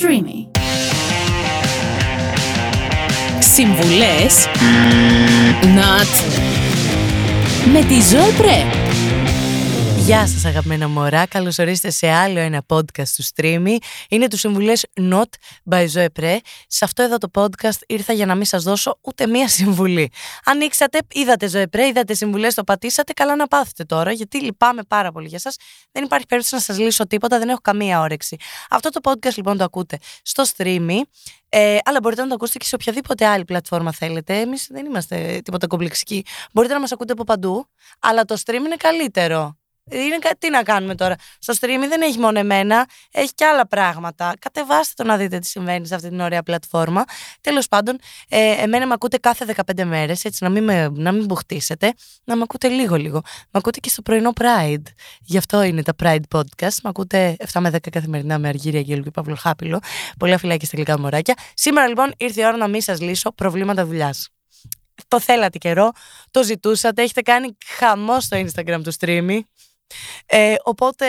Streamy. Συμβουλές. Not με τη Ζώη Γεια σας αγαπημένα μωρά, καλώς ορίσατε σε άλλο ένα podcast του Streamy. Είναι του συμβουλές Not by Zoe Pre. Σε αυτό εδώ το podcast ήρθα για να μην σας δώσω ούτε μία συμβουλή. Ανοίξατε, είδατε Zoe Pre, είδατε συμβουλές, το πατήσατε, καλά να πάθετε τώρα, γιατί λυπάμαι πάρα πολύ για σας. Δεν υπάρχει περίπτωση να σας λύσω τίποτα, δεν έχω καμία όρεξη. Αυτό το podcast λοιπόν το ακούτε στο Streamy. Ε, αλλά μπορείτε να το ακούσετε και σε οποιαδήποτε άλλη πλατφόρμα θέλετε. Εμείς δεν είμαστε τίποτα κομπλεξικοί. Μπορείτε να μας ακούτε από παντού, αλλά το stream είναι καλύτερο. Είναι τι να κάνουμε τώρα. Στο stream δεν έχει μόνο εμένα, έχει και άλλα πράγματα. Κατεβάστε το να δείτε τι συμβαίνει σε αυτή την ωραία πλατφόρμα. Τέλος πάντων, ε, εμένα με ακούτε κάθε 15 μέρες, έτσι να μην, με, να μην μπουχτίσετε, να με ακούτε λίγο-λίγο. Με ακούτε και στο πρωινό Pride. Γι' αυτό είναι τα Pride Podcast. Με ακούτε 7 με 10 καθημερινά με Αργύρια Αγγέλου και Παύλο Χάπηλο. Πολλά φιλάκια στα γλυκά μωράκια. Σήμερα λοιπόν ήρθε η ώρα να μην σας λύσω προβλήματα δουλειάς. Το θέλατε καιρό, το ζητούσατε, έχετε κάνει χαμό στο Instagram του streamy. Ε, οπότε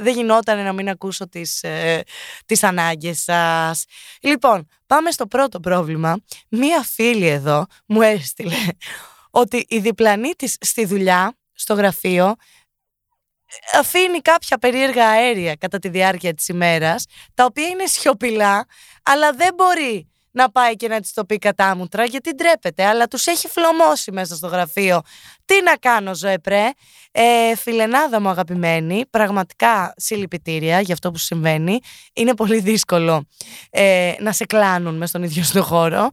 δεν γινόταν να μην ακούσω τις, ε, τις ανάγκες σας. Λοιπόν, πάμε στο πρώτο πρόβλημα. Μία φίλη εδώ μου έστειλε ότι η διπλανή της στη δουλειά, στο γραφείο, αφήνει κάποια περίεργα αέρια κατά τη διάρκεια της ημέρας, τα οποία είναι σιωπηλά, αλλά δεν μπορεί να πάει και να της το πει κατάμουτρα γιατί ντρέπεται, αλλά τους έχει φλωμώσει μέσα στο γραφείο. Τι να κάνω, Ζωεπρέ. Ε, φιλενάδα μου αγαπημένη, πραγματικά συλληπιτήρια για αυτό που συμβαίνει. Είναι πολύ δύσκολο ε, να σε κλάνουν μέσα στον ίδιο στον χώρο.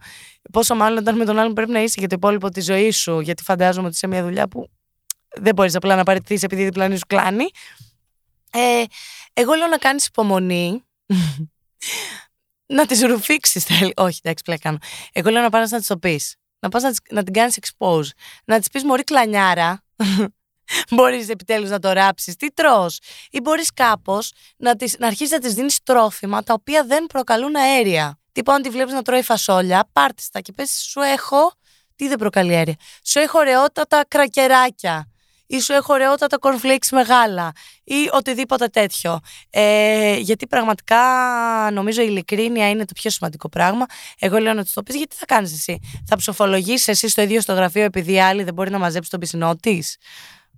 Πόσο μάλλον όταν με τον άλλον πρέπει να είσαι για το υπόλοιπο της ζωής σου, γιατί φαντάζομαι ότι σε μια δουλειά που δεν μπορείς απλά να παραιτηθείς επειδή η διπλανή σου κλάνει. Ε, εγώ λέω να κάνεις υπομονή να τις ρουφήξεις. Όχι, εντάξει, πλέον κάνω. Εγώ λέω να πας να τη το πει. Να πας να, να, την κάνεις expose. Να της πεις Μωρή κλανιάρα. μπορείς επιτέλους να το ράψεις. Τι τρώ. Ή μπορείς κάπως να, να αρχίσεις να τη δίνεις τρόφιμα τα οποία δεν προκαλούν αέρια. Τι αν τη βλέπεις να τρώει φασόλια, πάρτιστα και πες σου έχω. Τι δεν προκαλεί αέρια. Σου έχω ωραιότατα κρακεράκια ή σου έχω ωραιότατα cornflakes μεγάλα ή οτιδήποτε τέτοιο. Ε, γιατί πραγματικά νομίζω η ειλικρίνεια είναι το πιο σημαντικό πράγμα. Εγώ λέω να τους το πεις, γιατί θα κάνεις εσύ; Θα ψοφολογήσει εσύ στο ίδιο στο γραφείο επειδή η άλλη δεν μπορεί να μαζέψει τον πισινό της;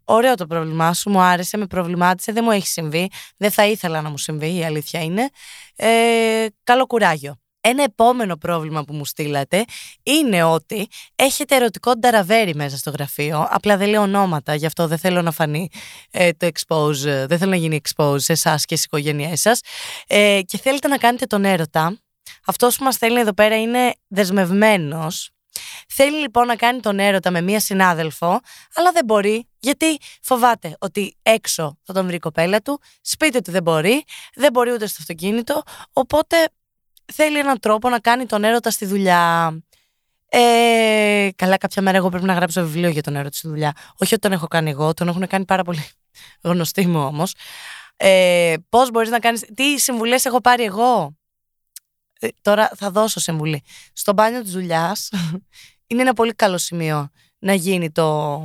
Ωραίο το πρόβλημά σου, μου άρεσε, με προβλημάτισε, δεν μου έχει συμβεί. Δεν θα ήθελα να μου συμβεί, η αλήθεια είναι. Ε, καλό κουράγιο. Ένα επόμενο πρόβλημα που μου στείλατε είναι ότι έχετε ερωτικό νταραβέρι μέσα στο γραφείο. Απλά δεν λέω ονόματα, γι' αυτό δεν θέλω να φανεί ε, το expose, δεν θέλω να γίνει expose σε εσάς και στι οικογένειέ σας. Ε, και θέλετε να κάνετε τον έρωτα. Αυτός που μας στέλνει εδώ πέρα είναι δεσμευμένος. Θέλει λοιπόν να κάνει τον έρωτα με μία συνάδελφο, αλλά δεν μπορεί γιατί φοβάται ότι έξω θα τον βρει η κοπέλα του, σπίτι του δεν μπορεί, δεν μπορεί ούτε στο αυτοκίνητο, οπότε θέλει έναν τρόπο να κάνει τον έρωτα στη δουλειά. Ε, καλά, κάποια μέρα εγώ πρέπει να γράψω βιβλίο για τον έρωτα στη δουλειά. Όχι ότι τον έχω κάνει εγώ, τον έχουν κάνει πάρα πολύ γνωστοί μου όμως. Ε, Πώς μπορείς να κάνεις. Τι συμβουλές έχω πάρει εγώ; Ε, τώρα θα δώσω συμβουλή. Στο μπάνιο της δουλειάς είναι ένα πολύ καλό σημείο να γίνει το.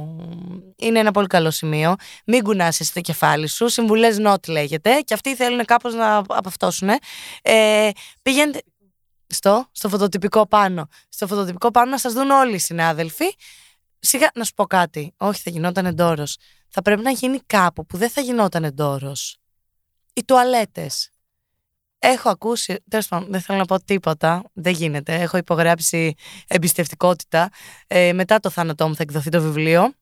Είναι ένα πολύ καλό σημείο. Μην κουνάσεις το κεφάλι σου. Συμβουλές not λέγεται. Και αυτοί θέλουν κάπως να απαυτώσουν. Ε, πηγαίνετε. Στο, στο φωτοτυπικό πάνω. Στο φωτοτυπικό πάνω να σας δουν όλοι οι συνάδελφοι. Σιγά να σου πω κάτι. Όχι, θα γινόταν εντόρος. Θα πρέπει να γίνει κάπου που δεν θα γινόταν εντόρος. Οι τουαλέτες Έχω ακούσει, τέλος πάντων, δεν θέλω να πω τίποτα. Δεν γίνεται. Έχω υπογράψει εμπιστευτικότητα. Ε, μετά το θάνατό μου θα εκδοθεί το βιβλίο.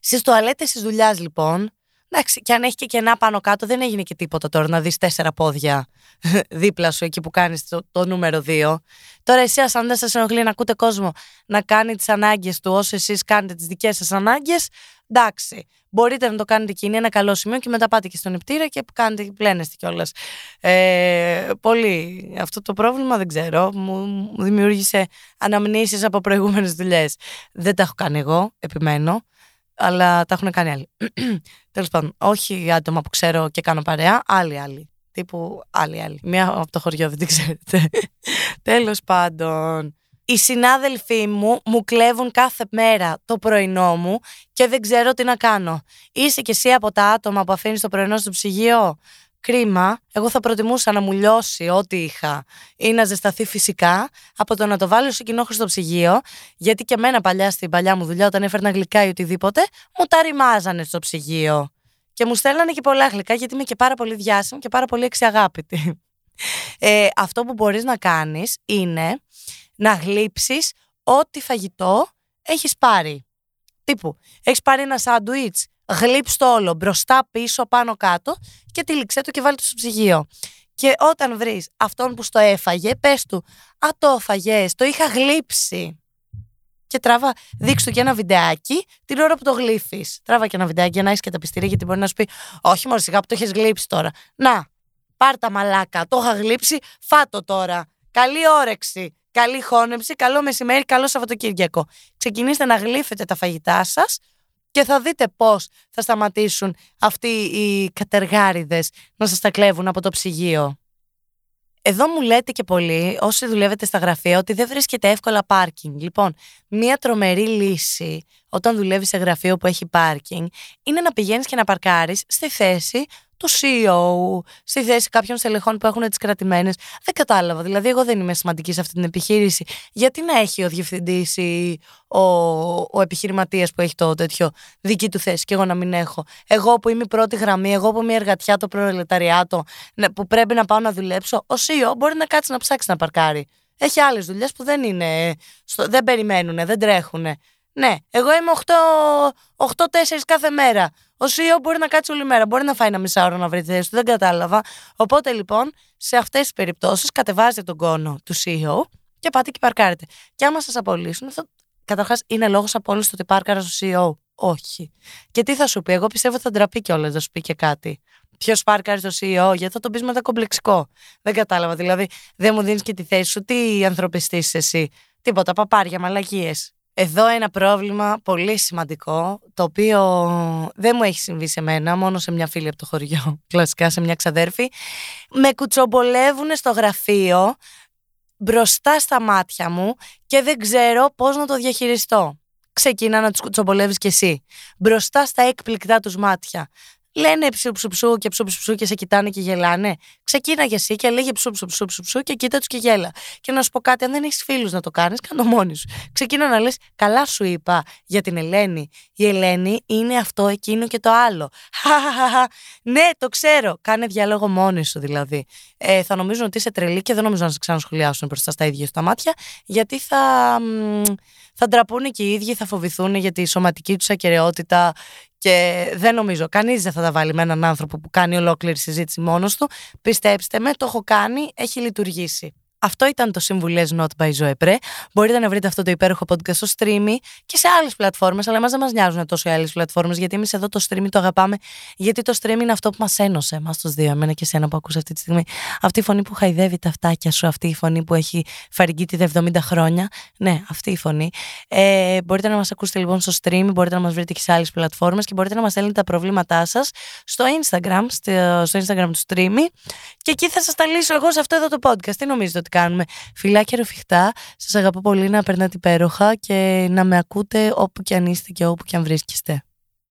Στις τουαλέτες της δουλειάς, λοιπόν, εντάξει, και αν έχει και κενά πάνω κάτω, δεν έγινε και τίποτα τώρα να δεις τέσσερα πόδια δίπλα σου εκεί που κάνεις το, το νούμερο δύο. Τώρα, εσύ, αν δεν σας ενοχλεί να ακούτε κόσμο να κάνει τις ανάγκες του όσο εσείς κάνετε τις δικές σας ανάγκες, εντάξει. Μπορείτε να το κάνετε και είναι ένα καλό σημείο και μετά πάτε και στον νηπτήρα και κάνετε, πλένεστε κιόλας. Ε, πολύ. Αυτό το πρόβλημα δεν ξέρω. Μου, μου δημιούργησε αναμνήσεις από προηγούμενες δουλειές. Δεν τα έχω κάνει εγώ, επιμένω. Αλλά τα έχουν κάνει άλλοι. Τέλος πάντων, όχι άτομα που ξέρω και κάνω παρέα, άλλοι άλλοι. Τύπου άλλοι άλλοι. Μία από το χωριό, δεν την ξέρετε. Τέλος πάντων οι συνάδελφοί μου μου κλέβουν κάθε μέρα το πρωινό μου και δεν ξέρω τι να κάνω. Είσαι κι εσύ από τα άτομα που αφήνεις το πρωινό στο ψυγείο; Κρίμα. Εγώ θα προτιμούσα να μου λιώσει ό,τι είχα ή να ζεσταθεί φυσικά από το να το βάλω σε κοινό στο ψυγείο. Γιατί και εμένα παλιά στην παλιά μου δουλειά, όταν έφερνα γλυκά ή οτιδήποτε, μου τα ρημάζανε στο ψυγείο. Και μου στέλνανε και πολλά γλυκά, γιατί είμαι και πάρα πολύ διάσημη και πάρα πολύ εξαγάπητη. Ε, αυτό που μπορείς να κάνεις είναι να γλύψεις ό,τι φαγητό έχεις πάρει. Τύπου, έχεις πάρει ένα σάντουιτς, γλύψ το όλο μπροστά, πίσω, πάνω, κάτω και τυλίξε το και βάλει το στο ψυγείο. Και όταν βρεις αυτόν που στο έφαγε, πες του, α το έφαγες, το είχα γλύψει. Και τράβα, δείξ του και ένα βιντεάκι την ώρα που το γλύφεις. Τράβα και ένα βιντεάκι για να έχει και τα πιστήρια, γιατί μπορεί να σου πει: Όχι, μόνο σιγά που το έχεις γλύψει τώρα. Να, πάρτα μαλάκα, το είχα γλύψει, φάτο τώρα. Καλή όρεξη, καλή χώνεψη, καλό μεσημέρι, καλό Σαββατοκύριακο. Ξεκινήστε να γλύφετε τα φαγητά σας και θα δείτε πώς θα σταματήσουν αυτοί οι κατεργάριδες να σας τα κλέβουν από το ψυγείο. Εδώ μου λέτε και πολλοί, όσοι δουλεύετε στα γραφεία, ότι δεν βρίσκεται εύκολα πάρκινγκ. Λοιπόν, μία τρομερή λύση όταν δουλεύεις σε γραφείο που έχει πάρκινγκ είναι να πηγαίνεις και να παρκάρεις στη θέση του CEO, στη θέση κάποιων στελεχών που έχουν τις κρατημένες. Δεν κατάλαβα. Δηλαδή, εγώ δεν είμαι σημαντική σε αυτή την επιχείρηση. Γιατί να έχει ο διευθυντής ή ο, ο επιχειρηματίας που έχει το τέτοιο δική του θέση και εγώ να μην έχω. Εγώ που είμαι η πρώτη γραμμή, εγώ που είμαι η εργατιά, το προλεταριάτο, που πρέπει να πάω να δουλέψω, ο CEO μπορεί να κάτσει να ψάξει να παρκάρει. Έχει άλλες δουλειές που δεν είναι, δεν περιμένουν, δεν τρέχουν. Ναι, εγώ είμαι 8-4 κάθε μέρα. Ο CEO μπορεί να κάτσει όλη μέρα. Μπορεί να φάει ένα μισάωρο να βρει τη θέση του. Δεν κατάλαβα. Οπότε λοιπόν, σε αυτές τις περιπτώσεις, κατεβάζετε τον κόνο του CEO και πάτε και παρκάρετε. Και άμα σας απολύσουν, αυτό καταρχάς είναι λόγος απόλυσης ότι πάρκαρα στο CEO. Όχι. Και τι θα σου πει, Εγώ πιστεύω ότι θα ντραπεί κιόλας να σου πει και κάτι. Ποιος πάρκαρες στο CEO, γιατί θα το πεις μετακομπλεξικό. Δεν κατάλαβα. Δηλαδή, δεν μου δίνεις και τη θέση σου. Τι ανθρωπιστής εσύ; Τίποτα, παπάρια, μαλακίες. Εδώ ένα πρόβλημα πολύ σημαντικό, το οποίο δεν μου έχει συμβεί σε μένα, μόνο σε μια φίλη από το χωριό, κλασικά σε μια ξαδέρφη. Με κουτσομπολεύουν στο γραφείο, μπροστά στα μάτια μου και δεν ξέρω πώς να το διαχειριστώ. Ξεκινά να τους κουτσομπολεύεις κι εσύ. Μπροστά στα έκπληκτά τους μάτια λένε ψου και ψου και σε κοιτάνε και γελάνε. Ξεκίναγε εσύ και λέγε ψου ψου και κοίτα τους και γέλα. Και να σου πω κάτι, αν δεν έχεις φίλους να το κάνεις, κάνω μόνη σου. Ξεκίνα να λες, καλά σου είπα για την Ελένη. Η Ελένη είναι αυτό, εκείνο και το άλλο. ναι, το ξέρω. Κάνε διάλογο μόνη σου δηλαδή. Ε, θα νομίζουν ότι είσαι τρελή και δεν νομίζω να σε ξανασχολιάσουν μπροστά στα ίδια στα μάτια, γιατί θα θα ντραπούν και οι ίδιοι, θα φοβηθούν για τη σωματική τους ακαιρεότητα και δεν νομίζω, κανείς δεν θα τα βάλει με έναν άνθρωπο που κάνει ολόκληρη συζήτηση μόνος του. Πιστέψτε με, το έχω κάνει, έχει λειτουργήσει. Αυτό ήταν το Συμβουλές Not by Zoe Μπορείτε να βρείτε αυτό το υπέροχο podcast στο streamy και σε άλλες πλατφόρμες, αλλά εμάς δεν μας νοιάζουν τόσο οι άλλες πλατφόρμες, γιατί εμείς εδώ το streamy το αγαπάμε. Γιατί το streamy είναι αυτό που μας ένωσε, εμάς τους δύο, εμένα και εσένα που ακούσα αυτή τη στιγμή. Αυτή η φωνή που χαϊδεύει τα αυτάκια σου, αυτή η φωνή που έχει φαρικίτη 70 χρόνια. Ναι, αυτή η φωνή. Ε, μπορείτε να μας ακούσετε λοιπόν στο stream, μπορείτε να μας βρείτε και σε άλλες πλατφόρμες και μπορείτε να μας στέλνετε τα προβλήματά σας στο Instagram, στο, Instagram του streamy. Και εκεί θα σας τα λύσω εγώ σε αυτό εδώ το podcast. Τι νομίζετε ότι κάνουμε. Φιλάκια ροφιχτά. Σας αγαπώ πολύ να περνάτε υπέροχα και να με ακούτε όπου και αν είστε και όπου και αν βρίσκεστε.